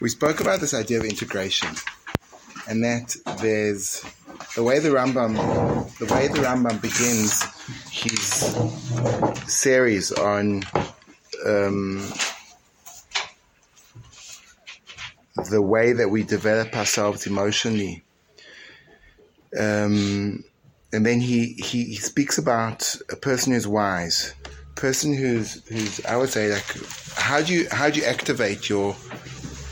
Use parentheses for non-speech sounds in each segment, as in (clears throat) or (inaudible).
we spoke about this idea of integration, and that there's the way the Rambam, the way the Rambam begins his series on um, the way that we develop ourselves emotionally. Um, and then he, he, he speaks about a person who's wise, person who's who's I would say like how do you how do you activate your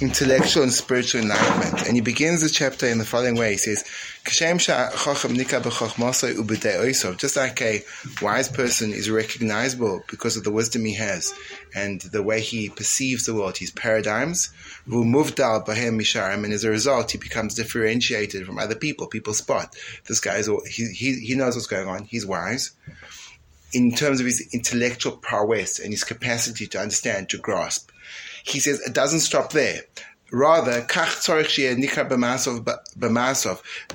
intellectual and spiritual enlightenment? And he begins the chapter in the following way. He says, just like a wise person is recognizable because of the wisdom he has and the way he perceives the world, his paradigms, and as a result, he becomes differentiated from other people. People spot this guy is he, he, he knows what's going on. He's wise in terms of his intellectual prowess and his capacity to understand, to grasp. He says it doesn't stop there. Rather,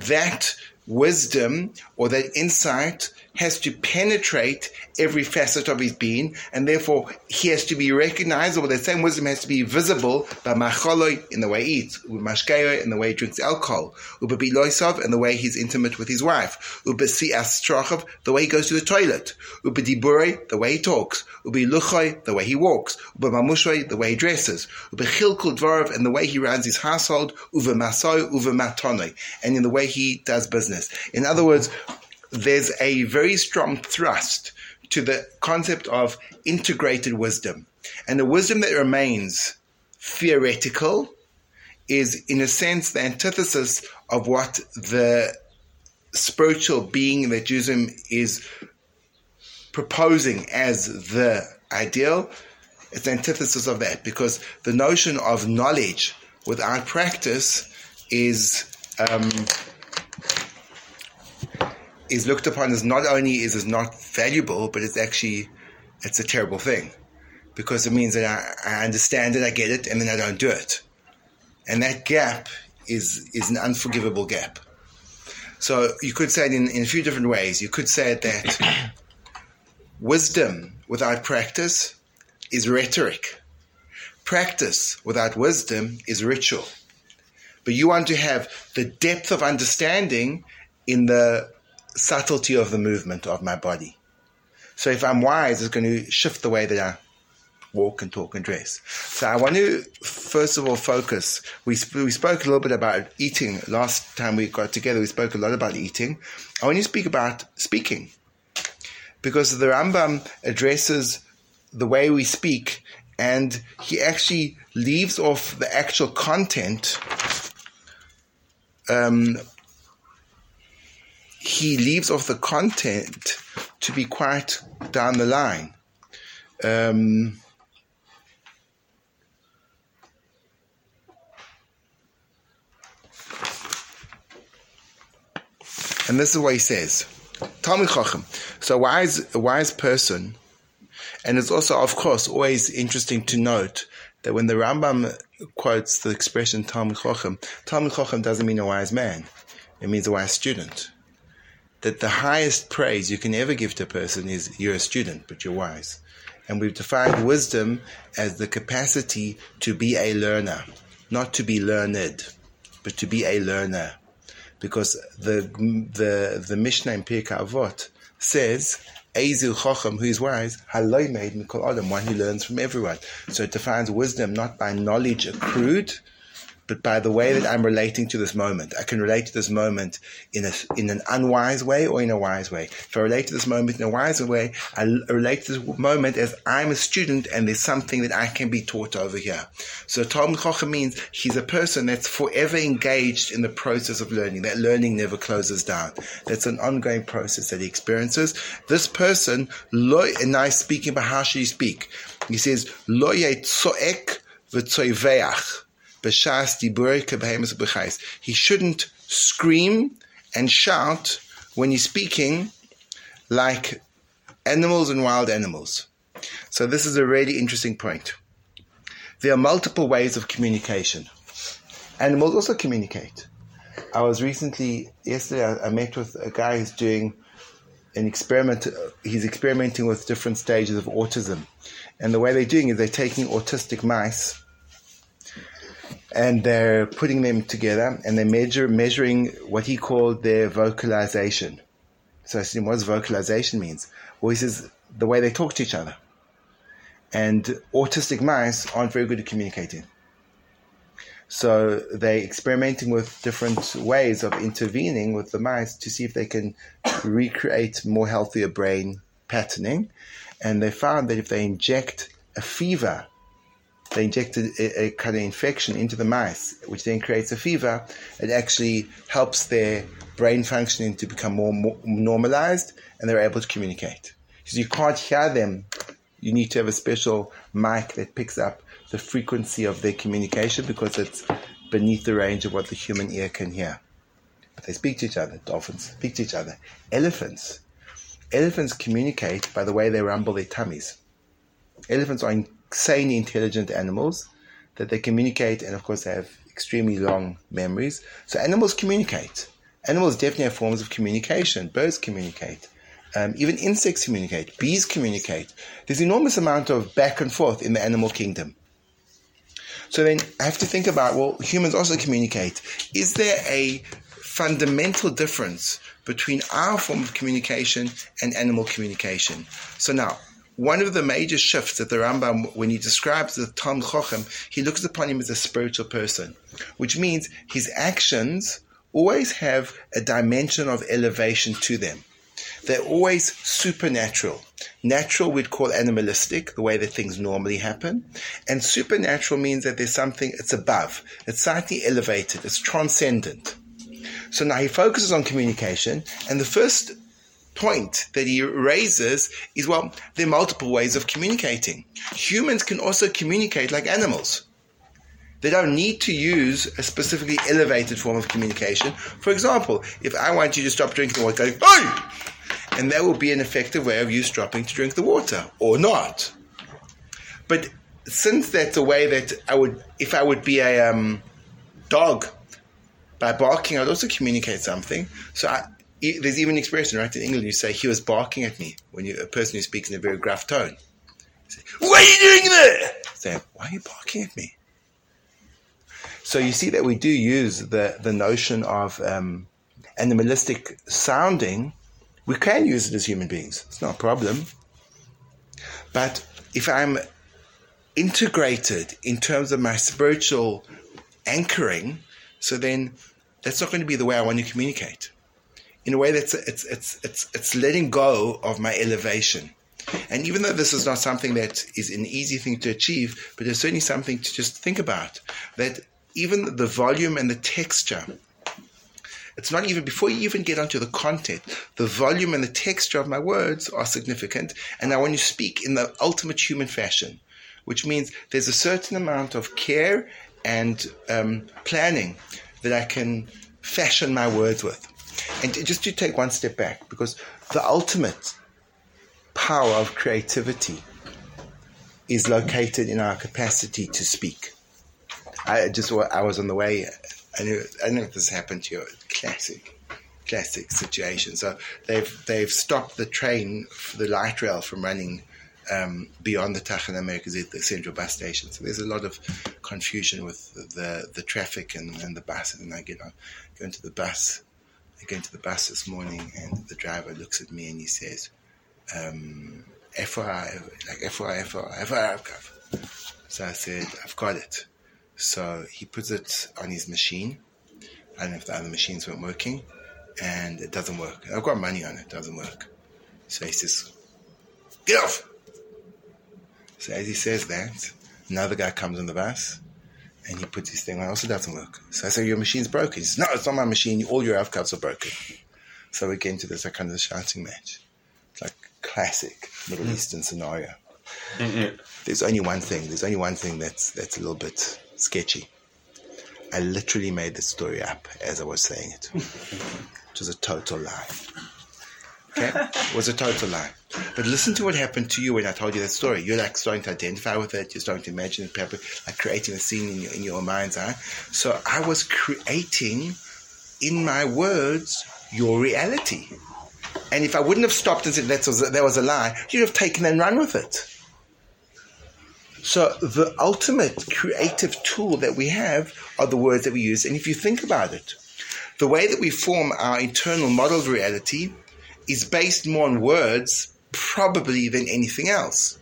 that wisdom or that insight has to penetrate every facet of his being, and therefore he has to be recognizable. The same wisdom has to be visible by macholoi in the way he eats, mashkeo in the way he drinks alcohol, ubebiloisov in the way he's intimate with his wife, ubesi astrachov the way he goes to the toilet, ubedibure the way he talks, ubeluchoi the way he walks, ubemamushoi the way he dresses, ubechilkul dvorov in the way he runs his household, uvemasoi uvematonoi, and in the way he does business. In other words, there's a very strong thrust to the concept of integrated wisdom. And the wisdom that remains theoretical is, in a sense, the antithesis of what the spiritual being that Judaism is proposing as the ideal. It's the antithesis of that because the notion of knowledge without practice is um, is looked upon as not only is it not valuable, but it's actually it's a terrible thing because it means that I, I understand it, I get it, and then I don't do it, and that gap is is an unforgivable gap. So you could say it in, in a few different ways. You could say that (coughs) wisdom without practice is rhetoric. Practice without wisdom is ritual. But you want to have the depth of understanding in the subtlety of the movement of my body. So if I'm wise, it's going to shift the way that I walk and talk and dress. So I want to first of all focus. We, sp- we spoke a little bit about eating last time we got together. We spoke a lot about eating. I want to speak about speaking because the Rambam addresses the way we speak and he actually leaves off the actual content um, he leaves off the content to be quite down the line. Um, and this is what he says. Talmud Chacham. So a wise, a wise person, and it's also, of course, always interesting to note that when the Rambam quotes the expression Talmud Chacham, Talmud Chacham doesn't mean a wise man. It means a wise student that the highest praise you can ever give to a person is you're a student, but you're wise. And we've defined wisdom as the capacity to be a learner, not to be learned, but to be a learner. Because the the the Mishnah in Pirkei Avot says, Ezil Chacham, who is wise, Haloi made Mikol Adam, one who learns from everyone. So it defines wisdom not by knowledge accrued, but by the way that I'm relating to this moment. I can relate to this moment in a, in an unwise way or in a wise way. If I relate to this moment in a wiser way, I relate to this moment as I'm a student and there's something that I can be taught over here. So Talmud Chacham means he's a person that's forever engaged in the process of learning. That learning never closes down. That's an ongoing process that he experiences. This person, loy, and now speaking about how should he speak? He says, lo He shouldn't scream and shout when he's speaking like animals and wild animals. So this is a really interesting point. There are multiple ways of communication. Animals also communicate. I was recently, yesterday, I met with a guy who's doing an experiment. He's experimenting with different stages of autism. And the way they're doing is they're taking autistic mice and they're putting them together and they're measure, measuring what he called their vocalization. So I him, what does vocalization means? Well, he says the way they talk to each other. And autistic mice aren't very good at communicating. So they're experimenting with different ways of intervening with the mice to see if they can recreate more healthier brain patterning. And they found that if they inject a fever they injected a, a, kind of infection into the mice, which then creates a fever. It actually helps their brain functioning to become more, more normalized, and they're able to communicate. So you can't hear them. You need to have a special mic that picks up the frequency of their communication because it's beneath the range of what the human ear can hear. But they speak to each other. Dolphins speak to each other. Elephants. Elephants communicate by the way they rumble their tummies. Elephants are insanely intelligent animals that they communicate, and of course, they have extremely long memories. So, animals communicate. Animals definitely have forms of communication. Birds communicate. Um, even insects communicate. Bees communicate. There's enormous amount of back and forth in the animal kingdom. So then I have to think about well, humans also communicate. Is there a fundamental difference between our form of communication and animal communication? So now, one of the major shifts that the Rambam, when he describes the Tom Chochem, he looks upon him as a spiritual person, which means his actions always have a dimension of elevation to them. They're always supernatural. Natural we'd call animalistic, the way that things normally happen. And supernatural means that there's something, it's above, it's slightly elevated, it's transcendent. So now he focuses on communication, and the first point that he raises is well, there are multiple ways of communicating. Humans can also communicate like animals. They don't need to use a specifically elevated form of communication. For example, if I want you to stop drinking water, going, hey! And that will be an effective way of you stopping to drink the water, or not. But since that's a way that I would, if I would be a um, dog, by barking, I'd also communicate something. So I, there's even an expression, right? In England, you say, he was barking at me when you, a person who speaks in a very gruff tone. Say, what are you doing there? Say, why are you barking at me? So you see that we do use the, the notion of um, animalistic sounding. We can use it as human beings. It's not a problem. But if I'm integrated in terms of my spiritual anchoring, so then that's not going to be the way I want to communicate in a way that's it's it's it's it's letting go of my elevation. And even though this is not something that is an easy thing to achieve, but it's certainly something to just think about. That even the volume and the texture, it's not even before you even get onto the content, the volume and the texture of my words are significant. And I want to speak in the ultimate human fashion, which means there's a certain amount of care and um, planning that I can fashion my words with. And just to take one step back, because the ultimate power of creativity is located in our capacity to speak. I just I was on the way. I knew I know this happened to you. Classic, classic situation. So they've they've stopped the train, the light rail from running um, beyond the Tachana Merkazit at the central bus station. So there's a lot of confusion with the the traffic and, and the buses. And I get on, go into the bus I get into the bus this morning and the driver looks at me and he says, um, FYI, like FYI, FYI, FYI, So I said, I've got it. So he puts it on his machine. I don't know if the other machines weren't working and it doesn't work. I've got money on it, it doesn't work. So he says, get off. So as he says that, another guy comes on the bus and he puts his thing on. Also doesn't work. So I say, your machine's broken. He says, no, it's not my machine. All your cups are broken. So we get into this like, kind of shouting match. It's like classic Middle mm-hmm. Eastern scenario. Mm-hmm. There's only one thing. There's only one thing that's that's a little bit sketchy. I literally made the story up as I was saying it. (laughs) It was a total lie. Okay? It was a total lie. But listen to what happened to you when I told you that story. You're like starting to identify with it. You're starting to imagine it, like creating a scene in your, in your mind's eye. So I was creating in my words your reality. And if I wouldn't have stopped and said that was that was a lie, you'd have taken and run with it. So the ultimate creative tool that we have are the words that we use. And if you think about it, the way that we form our internal model of reality is based more on words probably than anything else.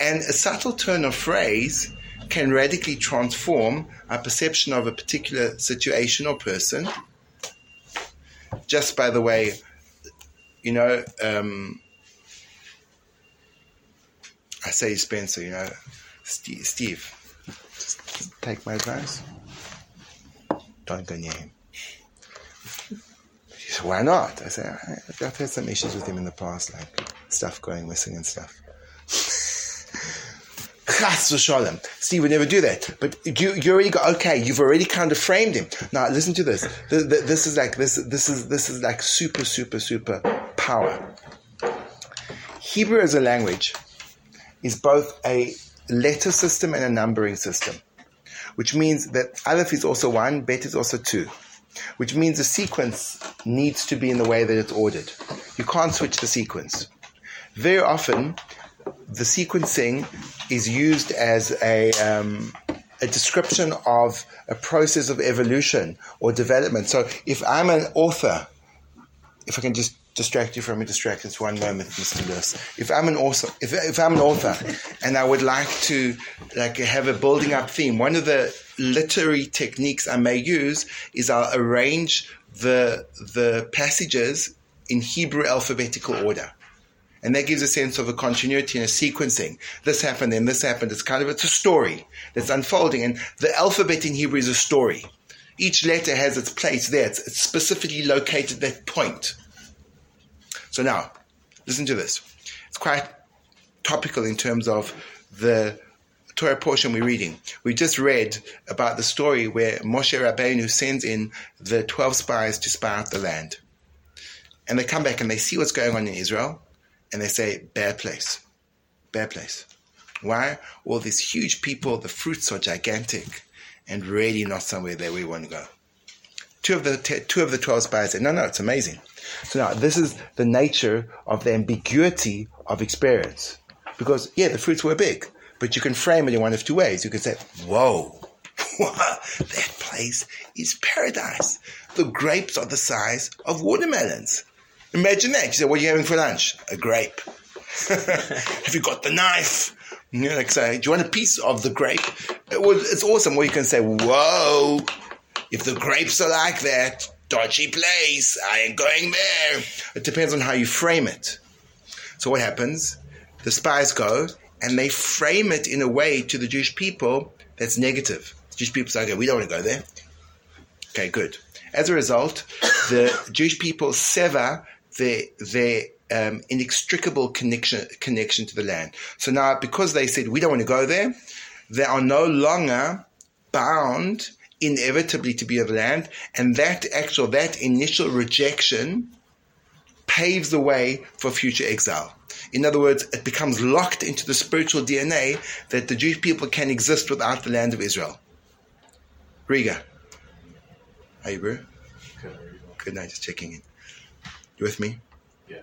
And a subtle turn of phrase can radically transform our perception of a particular situation or person. Just by the way, you know, um, I say Spencer, you know, Steve, Steve just take my advice. Don't go near him. Why not? I say, I've had some issues with him in the past, like stuff going missing and stuff. Chas v'shalom. Steve would never do that. But you, you already got okay, you've already kind of framed him. Now listen to this. This is like, this, this is, this is like super, super, super power. Hebrew as a language is both a letter system and a numbering system, which means that Aleph is also one, Bet is also two, which means the sequence needs to be in the way that it's ordered. You can't switch the sequence. Very often, the sequencing is used as a, um, a description of a process of evolution or development. So if I'm an author, if I can just distract you from a distraction for one moment, Mr. Lewis. If I'm an author, if, if I'm an author, and I would like to like have a building up theme, one of the literary techniques I may use is I'll arrange the the passages in Hebrew alphabetical order. And that gives a sense of a continuity and a sequencing. This happened, then this happened. It's kind of it's a story that's unfolding. And the alphabet in Hebrew is a story. Each letter has its place there. It's, it's specifically located at that point. So now, listen to this. It's quite topical in terms of the Torah portion we're reading. We just read about the story where Moshe Rabbeinu sends in the 12 spies to spy out the land. And they come back and they see what's going on in Israel and they say, bad place, bad place. Why? All these huge people, the fruits are gigantic and really not somewhere that we want to go. Two of the, two of the 12 spies said, no, no, it's amazing. So now this is the nature of the ambiguity of experience. Because, yeah, the fruits were big, but you can frame it in one of two ways. You can say, whoa, (laughs) that place is paradise. The grapes are the size of watermelons. Imagine that. You say, what are you having for lunch? A grape. (laughs) Have you got the knife? You know, like say, do you want a piece of the grape? Well, it's awesome. Where you can say, whoa, if the grapes are like that, dodgy place. I ain't going there. It depends on how you frame it. So what happens? The spies go and they frame it in a way to the Jewish people that's negative. The Jewish people say, okay, we don't want to go there. Okay, good. As a result, the Jewish people sever their, their um, inextricable connection, connection to the land. So now, because they said, we don't want to go there, they are no longer bound inevitably to be of the land, and that actual, that initial rejection paves the way for future exile. In other words, it becomes locked into the spiritual DNA that the Jewish people can exist without the land of Israel. Riga. Are you, bro? Good, Good night, just checking in. You with me? Yeah.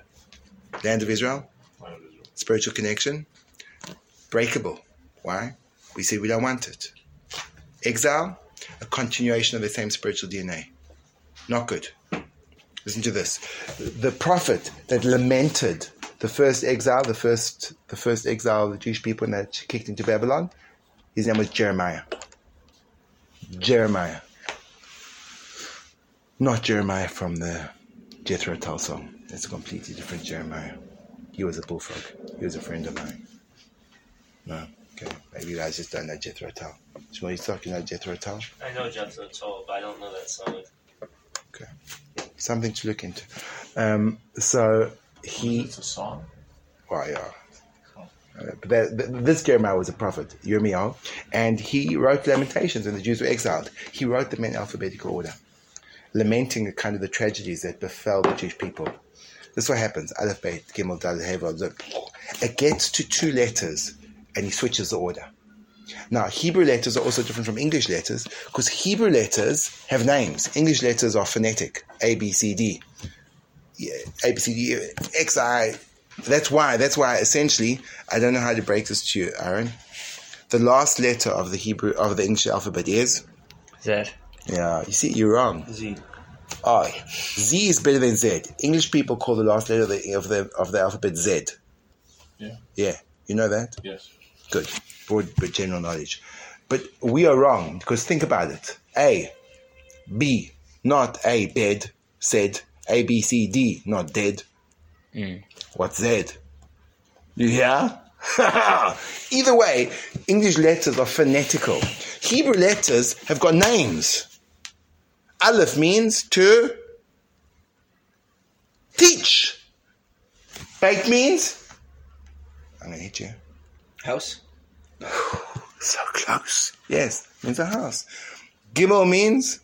Land of Israel? Land of Israel. Spiritual connection? Breakable. Why? We say we don't want it. Exile? a continuation of the same spiritual DNA. Not good. Listen to this. The prophet that lamented the first exile, the first the first exile of the Jewish people that kicked into Babylon, his name was Jeremiah. Jeremiah. Not Jeremiah from the Jethro Tull song. It's a completely different Jeremiah. He was a bullfrog. He was a friend of mine. No. Okay, maybe you guys just don't know Jethro Tull. So you talking about Jethro Tull? I know Jethro Tull, but I don't know that song. Okay, something to look into. Um, so he. It's a song. Well, yeah. Uh, but that, this Jeremiah was a prophet, Yirmiyahu, and he wrote Lamentations, and the Jews were exiled. He wrote them in alphabetical order, lamenting the kind of the tragedies that befell the Jewish people. This is what happens. Aleph, Beit, Gimel, Dal, Hevel. It gets to two letters and he switches the order. Now, Hebrew letters are also different from English letters because Hebrew letters have names. English letters are phonetic A, B, C, D. A, B, C, D, X, I, That's why. That's why. Essentially, I don't know how to break this to you, Aaron. The last letter of the Hebrew of the English alphabet is Z. yeah. You see, you're wrong. Z. I. Z is better than Z. English people call the last letter of the of the, of the alphabet Z. Yeah. Yeah. You know that? Yes. Good. Broad but general knowledge. But we are wrong because think about it. A, B, not A, bed, said. A, B, C, D, not dead. Mm. What's Z? You hear? (laughs) Either way, English letters are phonetical. Hebrew letters have got names. Aleph means to teach. Bait means, I'm to hit you. House. (laughs) So close. Yes, means a house. Gimel means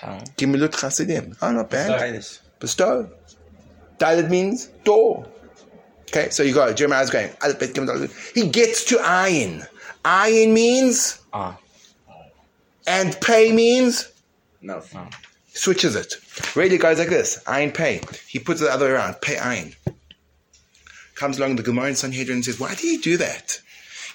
Count. Gemilut Chasadim. Oh, not bad. Titus. Bestow. Dalet means door. Okay, so you got it. Jeremiah's going. Aleph, Bet, Gimel, He gets to ayin. Ayin means Ah. and pay means No. switches it. Really goes like this. Ayin pay. He puts it the other way around. Pay ayin. Comes along the Gemara in Sanhedrin and says, why did he do that?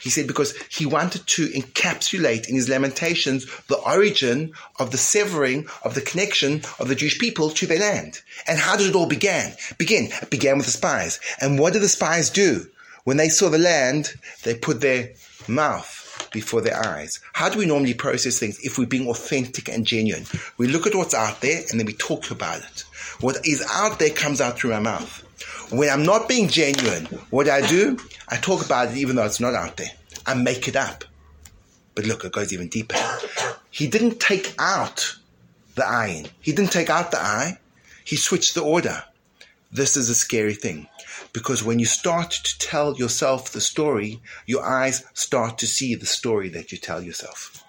He said because he wanted to encapsulate in his lamentations the origin of the severing of the connection of the Jewish people to their land. And how did it all begin? Begin. It began with the spies. And what did the spies do? When they saw the land, they put their mouth before their eyes. How do we normally process things if we're being authentic and genuine? We look at what's out there and then we talk about it. What is out there comes out through our mouth. When I'm not being genuine, what I do, I talk about it even though it's not out there. I make it up. But look, it goes even deeper. He didn't take out the ayin. He didn't take out the eye. He switched the order. This is a scary thing. Because when you start to tell yourself the story, your eyes start to see the story that you tell yourself.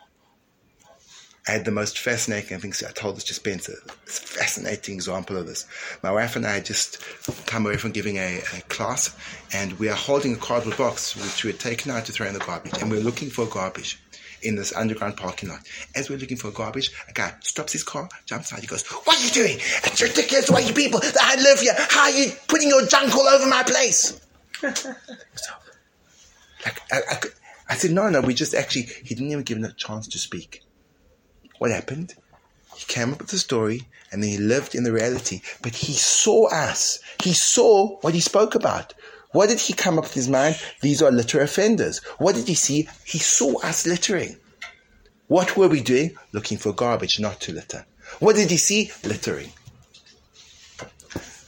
I had the most fascinating, I think I told this to Spencer, it's a fascinating example of this. My wife and I had just come away from giving a, a class and we are holding a cardboard box which we had taken out to throw in the garbage and we are looking for garbage in this underground parking lot. As we're looking for garbage, a guy stops his car, jumps out, he goes, What are you doing? It's ridiculous way you people that I live here, how are you putting your junk all over my place? (laughs) so, like, I, I, I said, No, no, we just actually, he didn't even give him a chance to speak what happened. He came up with the story and then he lived in the reality. But he saw us. He saw what he spoke about. What did he come up with his mind? These are litter offenders. What did he see? He saw us littering. What were we doing? Looking for garbage, not to litter. What did he see? Littering.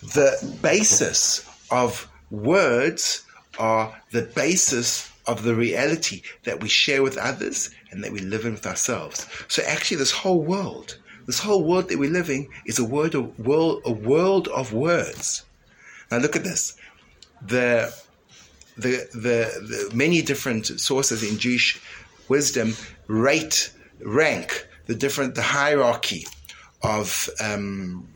The basis of words are the basis of the reality that we share with others and that we live in with ourselves. So actually this whole world, this whole world that we're living is a word of world a world of words. Now look at this. The the the, the many different sources in Jewish wisdom rate rank the different the hierarchy of um,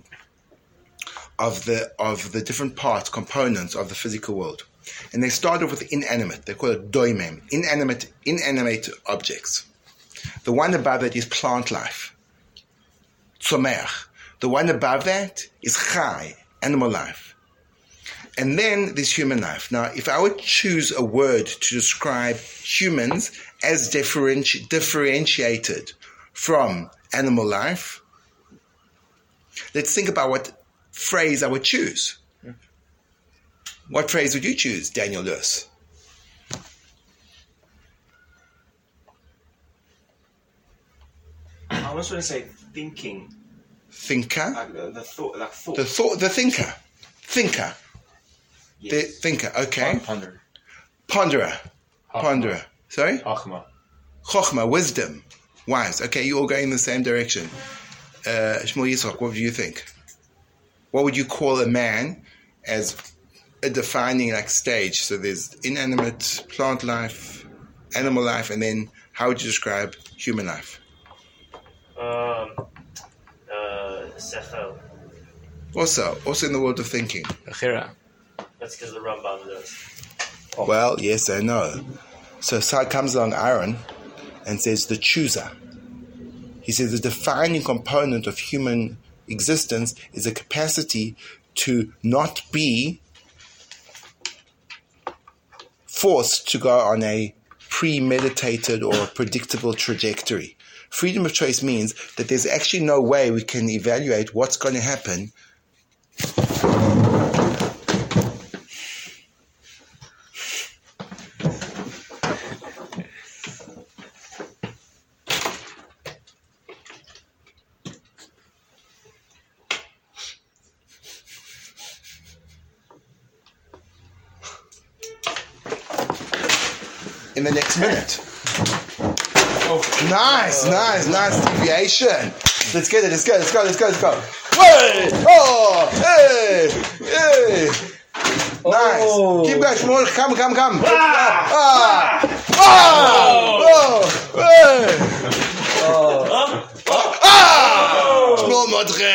of the of the different parts components of the physical world and they start off with inanimate. They call it doimem inanimate inanimate objects. The one above that is plant life. Tzomeach the one above that is chai animal life. And then there's human life. Now if i would choose a word to describe humans as differenti- differentiated from animal life let's think about what phrase i would choose what phrase would you choose, Daniel Lewis? I was going to say thinking. Thinker. Like the, the thought, like thought. The thought, the thinker. Thinker. The thinker. Okay. Ponder. Ponderer. Ponderer. Sorry? Chachma. Chokhmah, wisdom. Wise. Okay, you all going in the same direction. Uh, Shmuel Yitzchak, what do you think? What would you call a man as a defining like stage? So there's inanimate plant life, animal life, and then how would you describe human life? Um, uh, sechel. Also, also in the world of thinking. Bechira. That's because the Rambam does. Well, yes and no. So Side comes along Aaron and says the chooser. He says the defining component of human existence is a capacity to not be forced to go on a premeditated or (laughs) predictable trajectory. Freedom of choice means that there's actually no way we can evaluate what's going to happen the next minute. Nice, nice, nice deviation. Let's get it, let's go, let's go, let's go, let's go. Way! Oh! Hey! Hey! Nice. Oh. Keep going, Shmuel. Come, come, come. Ah! Ah! Oh! Hey! Ah! Shmuel Modre!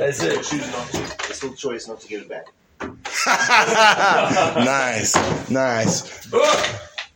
That's it. Choose not to. It's still choice not to give it back. (laughs) nice, nice.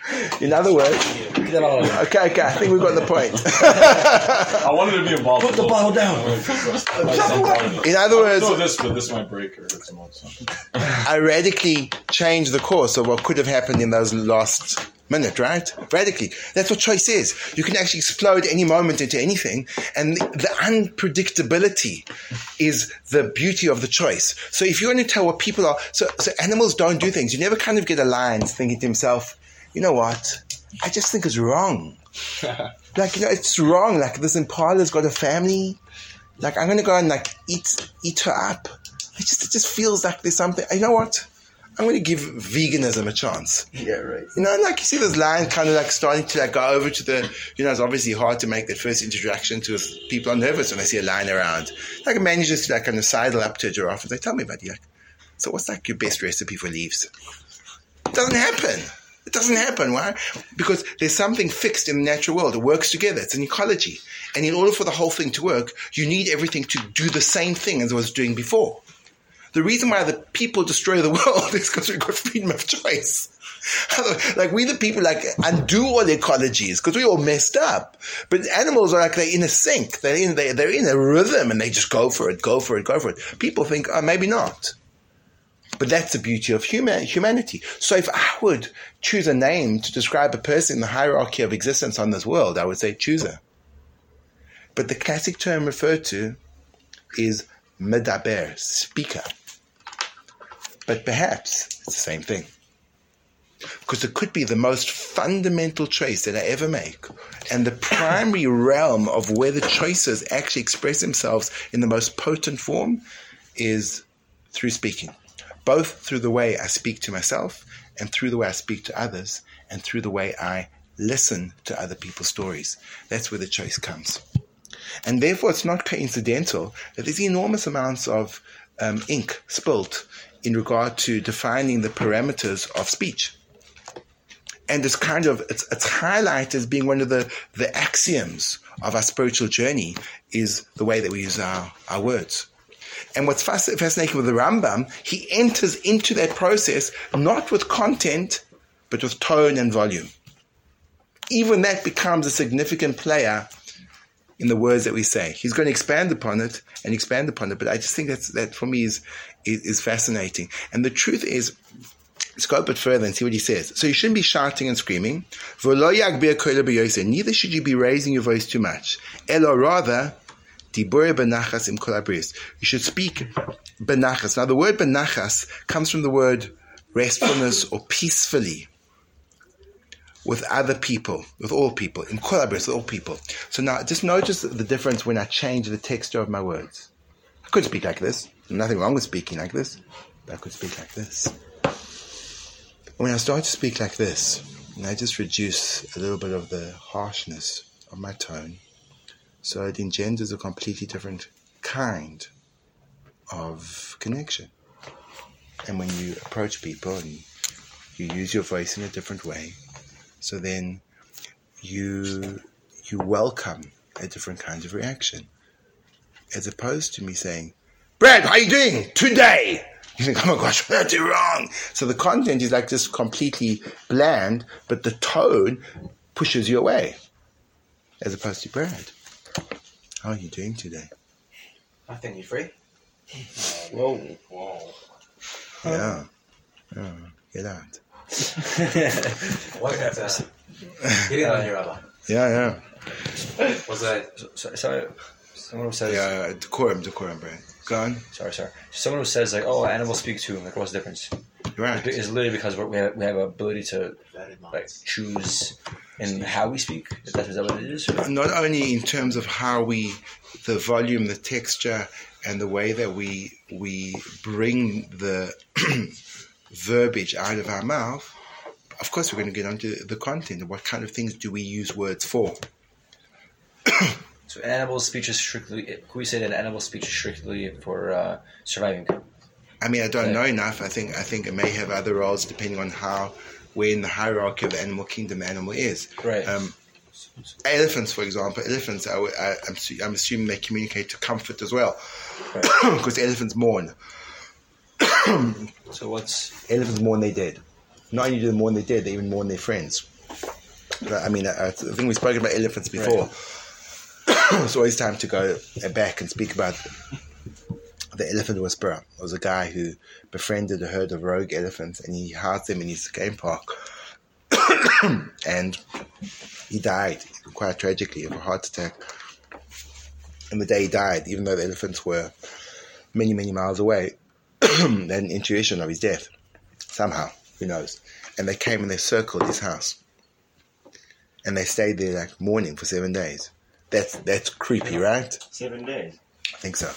(laughs) In other words, Get that all out. okay, okay, I think we've got the point. (laughs) I wanted to be involved. Put the bottle down. In other words, No, this, but this might break or hurt I radically changed the course of what could have happened in those last minute, right? Radically. That's what choice is. You can actually explode any moment into anything, and the, the unpredictability is the beauty of the choice. So if you want to tell what people are, so, so animals don't do things. You never kind of get a lion thinking to himself, you know what? I just think it's wrong. (laughs) like, you know, it's wrong. Like, this impala's got a family. Like, I'm going to go and, like, eat, eat her up. It just, it just feels like there's something, you know what? I'm going to give veganism a chance. Yeah, right. You know, like you see this lion kind of like starting to like go over to the, you know, it's obviously hard to make that first introduction to people are nervous when they see a lion around. Like it manages to like kind of sidle up to a giraffe and say, tell me buddy, like, so what's like your best recipe for leaves? It doesn't happen. It doesn't happen. Why? Because there's something fixed in the natural world. It works together. It's an ecology. And in order for the whole thing to work, you need everything to do the same thing as it was doing before. The reason why the people destroy the (laughs) world is because we've got freedom of choice. like we the people like undo all the ecologies because we all messed up. But animals are like they're in a sync. They're in they, they're in a rhythm and they just go for it, go for it, go for it. People think, oh, maybe not. But that's the beauty of human, humanity. So if I would choose a name to describe a person in the hierarchy of existence on this world, I would say chooser. But the classic term referred to is medaber, speaker. But perhaps it's the same thing. Because it could be the most fundamental choice that I ever make. And the primary realm of where the choices actually express themselves in the most potent form is through speaking. Both through the way I speak to myself and through the way I speak to others and through the way I listen to other people's stories. That's where the choice comes. And therefore, it's not coincidental that there's enormous amounts of um, ink spilt in regard to defining the parameters of speech. And it's kind of it's, it's highlighted as being one of the, the axioms of our spiritual journey is the way that we use our, our words. And what's fascinating with the Rambam, he enters into that process not with content, but with tone and volume. Even that becomes a significant player in the words that we say. He's going to expand upon it and expand upon it, but I just think that's that for me is is, is fascinating. And the truth is, let's go a bit further and see what he says. So you shouldn't be shouting and screaming. Neither should you be raising your voice too much. Elo rather, benachas im kolabris. You should speak benachas. Now the word benachas comes from the word restfulness or peacefully with other people, with all people, in collaboration with all people. So now just notice the difference when I change the texture of my words. I could speak like this. Nothing wrong with speaking like this. But I could speak like this. When I start to speak like this, and I just reduce a little bit of the harshness of my tone, so it engenders a completely different kind of connection. And when you approach people and you use your voice in a different way, so then you you welcome a different kind of reaction. As opposed to me saying, Brad, how are you doing today? You think, oh my gosh, what did I do wrong? So the content is like just completely bland, but the tone pushes you away. As opposed to Brad, how are you doing today? I think you're free. Whoa. Wow. Yeah. Get out. What is that? Get in on here, Rabbi. Yeah, yeah. What's that? (laughs) Uh, so, so someone who says, Yeah, decorum, decorum, Brad. Go on. sorry, sorry. Someone who says like, "Oh, animals speak to too." Like, what's the difference? You're right. It's literally because we're, we have we have ability to like choose in how we speak. Is that, is that what it is? Or? Not only in terms of how we, the volume, the texture, and the way that we we bring the (clears throat) verbiage out of our mouth. Of course, we're going to get onto the content. What kind of things do we use words for? (coughs) So, an animal's speech is strictly. Can we say that animal speech is strictly for uh, surviving? I mean, I don't know enough. I think I think it may have other roles depending on how, where in the hierarchy of the animal kingdom animal is. Right. Um, elephants, for example, elephants. I, I, I'm, I'm assuming they communicate to comfort as well, because (coughs) elephants mourn. So, what's (coughs) Elephants mourn their dead. Not only do they mourn their dead, they even mourn their friends. I mean, I, I think we spoke about elephants before. (coughs) it's always time to go back and speak about the elephant whisperer. It was a guy who befriended a herd of rogue elephants and he housed them in his game park. (coughs) and he died quite tragically of a heart attack. And the day he died, even though the elephants were many, many miles away, they had an intuition of his death. Somehow, who knows? And they came and they circled his house. And they stayed there like mourning for seven days. That's that's creepy, right? Seven days. I think so.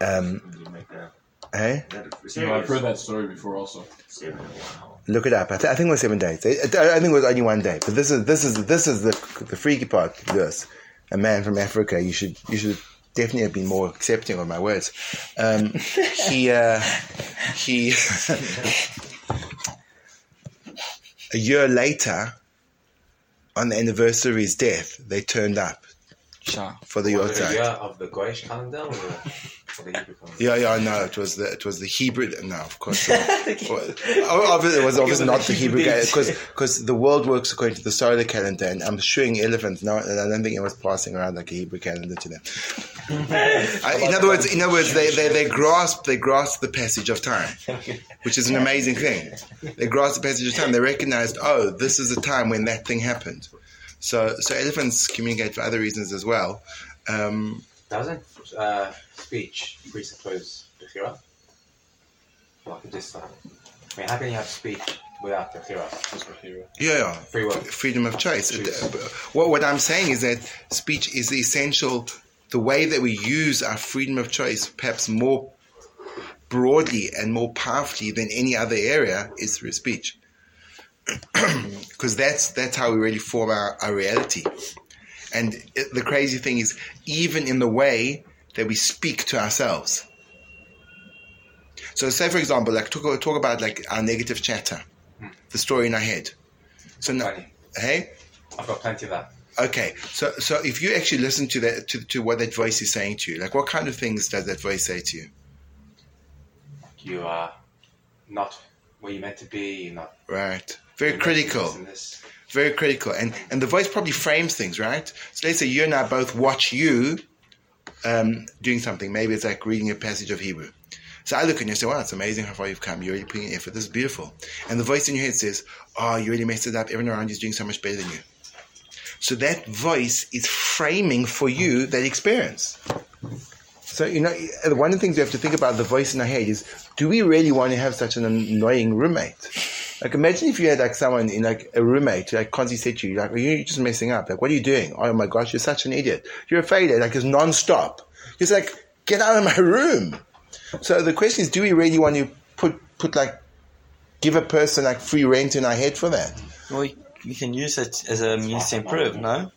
Um, You make that. hey, that You know, I've heard that story before also. Seven. Wow. look it up. I, th- I think it was seven days. I, I think it was only one day. But this is this is this is the the freaky part. This a man from Africa. You should you should definitely have been more accepting of my words. Um, (laughs) he uh, he (laughs) a year later, on the anniversary of his death, they turned up Sure. for the Was year of the Goyish calendar (laughs) or the, or Hebrew calendar? Yeah, yeah, no, it was the it was the Hebrew. No, of course, not. (laughs) Well, obviously, it was obviously not the Hebrew because because the world works according to the solar calendar, and I'm shooing elephants now, and I don't think it was passing around like a Hebrew calendar to them. (laughs) I, in other words, in other words, they, they they grasp they grasp the passage of time, which is an amazing thing. They grasp the passage of time. They recognized, oh, this is the time when that thing happened. So so elephants communicate for other reasons as well. Um, Doesn't uh, speech presuppose Bechira? Like this time. I mean, how can you have speech without Bechira? Yeah, yeah. Free will. Freedom of choice. What, what I'm saying is that speech is the essential, the way that we use our freedom of choice, perhaps more broadly and more powerfully than any other area, is through speech. (clears throat) Because that's that's how we really form our, our reality. And the crazy thing is, even in the way that we speak to ourselves. So, say for example, like talk, talk about like our negative chatter, hmm. the story in our head. So now, hey, I've got plenty of that. okay. So, so if you actually listen to that, to, to what that voice is saying to you, like what kind of things does that voice say to you? You are not where you're meant to be. You're not. Right. Very you're meant to be critical. this this. Very critical. And and the voice probably frames things, right? So let's say you and I both watch you um, doing something. Maybe it's like reading a passage of Hebrew. So I look at you and say, wow, it's amazing how far you've come. You're really putting in effort. This is beautiful. And the voice in your head says, oh, you really messed it up. Everyone around you is doing so much better than you. So that voice is framing for you that experience. So, you know, one of the things we have to think about the voice in our head is, do we really want to have such an annoying roommate? Like, imagine if you had like someone in like a roommate like constantly said to you, like, you're just messing up. Like, what are you doing? Oh my gosh, you're such an idiot. You're a failure. Like, it's non-stop. It's like, get out of my room. So the question is, do we really want to put, put like, give a person like free rent in our head for that? Well, you can use it as a means to improve, no?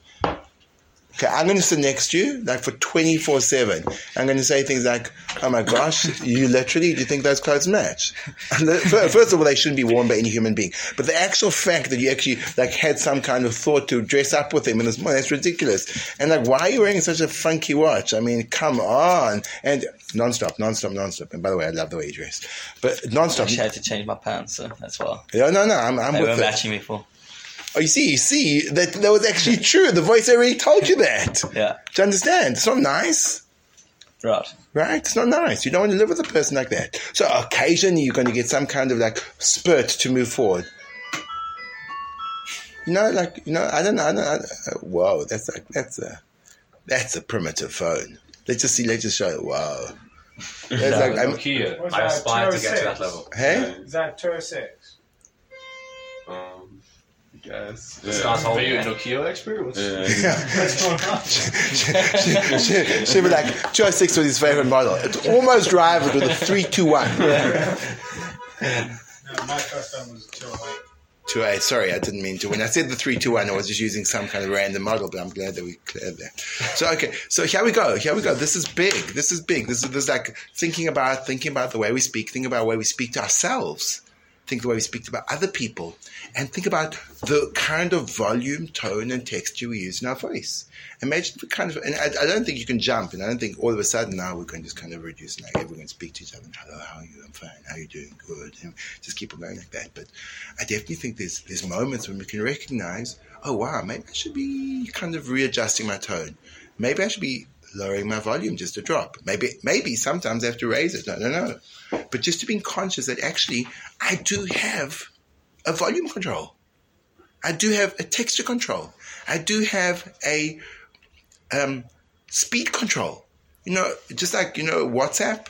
Okay, I'm going to sit next to you like for 24 7. I'm going to say things like, oh my gosh, you literally, do you think those clothes match? The- First of all, they shouldn't be worn by any human being. But the actual fact that you actually like had some kind of thought to dress up with them in this morning, that's ridiculous. And like, why are you wearing such a funky watch? I mean, come on. And non-stop, non-stop, non-stop. And by the way, I love the way you dress. But I non-stop. actually had to change my pants, so that's why. Yeah, no, no, I'm, I'm They with were it. matching me for. Oh, you see, you see, that, that was actually true. The voice already told you that. Yeah. Do you understand? It's not nice. Right. Right? It's not nice. You don't want to live with a person like that. So occasionally you're going to get some kind of like spurt to move forward. You know, like you know, I don't know. I don't, I don't, whoa, that's like that's a that's a primitive phone. Let's just see. Let's just show it. Wow. That's like, I'm, Nokia. What's I that, aspire to get to that level. hey, Is that 206? Um, I guess. This guy's Are you a. Nokia expert? What's What's going on? (laughs) she, she, she'd be like, Joe Six was his favorite model. It's almost rivaled with a three two one. No, my first one was 208. Two eight. Sorry, I didn't mean to. When I said the three two one, I was just using some kind of random model. But I'm glad that we cleared that. So okay, so here we go. Here we go. This is big. This is big. This is this is like thinking about thinking about the way we speak. thinking about the way we speak to ourselves. Think the way we speak about other people, and think about the kind of volume, tone, and texture we use in our voice. Imagine the kind of, and I, I don't think you can jump, and I don't think all of a sudden now we can just kind of reduce, like everyone speak to each other. Hello, how are you? I'm fine. How are you doing? Good. And just keep on going like that. But I definitely think there's there's moments when we can recognize, oh wow, maybe I should be kind of readjusting my tone. Maybe I should be lowering my volume just a drop. Maybe maybe sometimes I have to raise it. I don't know. But just to being conscious that actually I do have a volume control. I do have a texture control. I do have a um, speed control. You know, just like you know WhatsApp,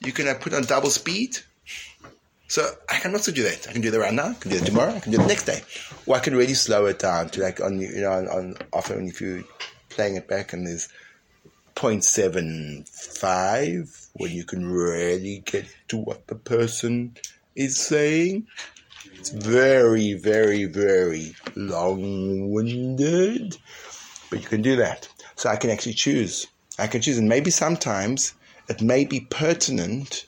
you can uh, put on double speed. So I can also do that. I can do that right now. I can do it tomorrow. I can do it the next day, or I can really slow it down to like on you know on, on often if you're playing it back and there's 0.75 when you can really get to what the person is saying. It's very, very, very long-winded, but you can do that. So I can actually choose. I can choose, and maybe sometimes it may be pertinent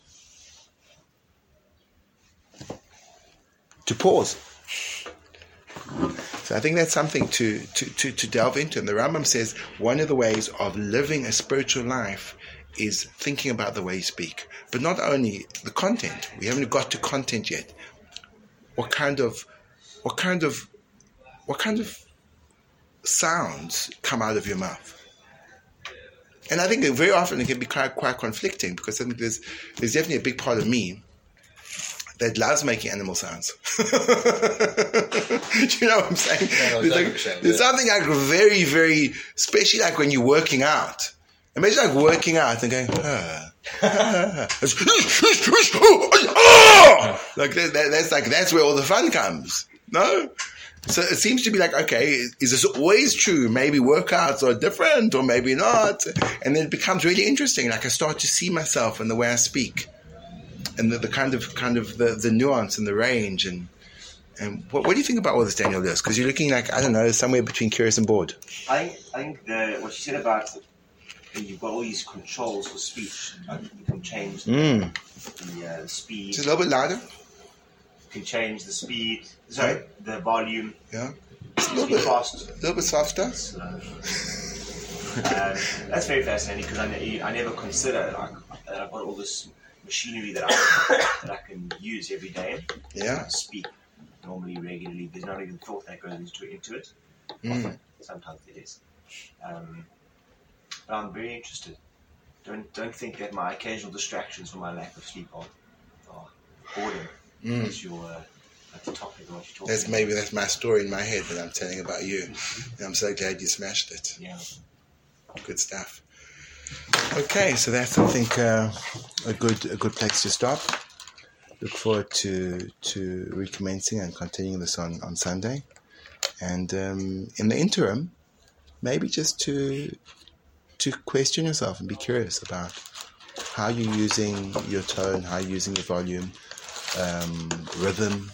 to pause. So I think that's something to, to, to, to delve into. And the Rambam says one of the ways of living a spiritual life is thinking about the way you speak. But not only the content. We haven't got to content yet. What kind of what kind of what kind of sounds come out of your mouth? And I think very often it can be quite, quite conflicting because I think there's there's definitely a big part of me that loves making animal sounds. (laughs) Do you know what I'm saying? know there's, like, exactly what saying, there's something like very, very, especially like when you're working out. Imagine like working out and going, ah, (laughs) (laughs) like that, that, that's like that's where all the fun comes. No, so it seems to be like, okay, is this always true? Maybe workouts are different, or maybe not, and then it becomes really interesting. Like I start to see myself and the way I speak, and the, the kind of kind of the, the nuance and the range and. And what, what do you think about all this, Daniel? Because you're looking like I don't know, somewhere between curious and bored. I I think the, what you said about when you've got all these controls for speech, like you can change the, Mm. the uh, speed, It's a little bit louder. you can change the speed, sorry, the volume, Yeah. Just a little bit, fast. a little bit softer. Um, that's very fascinating because I, ne- I never consider like that I've got all this machinery that I that I can use every day. Yeah. I speak normally regularly. There's not even thought that goes into, into it. Mm. Sometimes it is. Um, but I'm very interested. Don't don't think that my occasional distractions from my lack of sleep are, are boredom. Mm. Your uh, that's the topic of what you're talking That's about. maybe that's my story in my head that I'm telling about you. And I'm so glad you smashed it. Yeah. Good stuff. Okay, so that's I think uh, a good a good place to stop. Look forward to to recommencing and continuing this on on Sunday. And um, in the interim, maybe just to to question yourself and be curious about how you're using your tone, how you're using your volume, um, rhythm,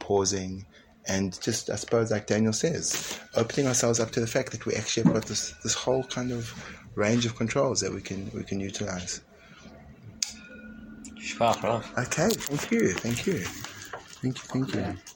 pausing, and just I suppose like Daniel says, opening ourselves up to the fact that we actually have got this this whole kind of range of controls that we can we can utilize. Schwach, right? Okay, thank you, thank you, thank you, thank you.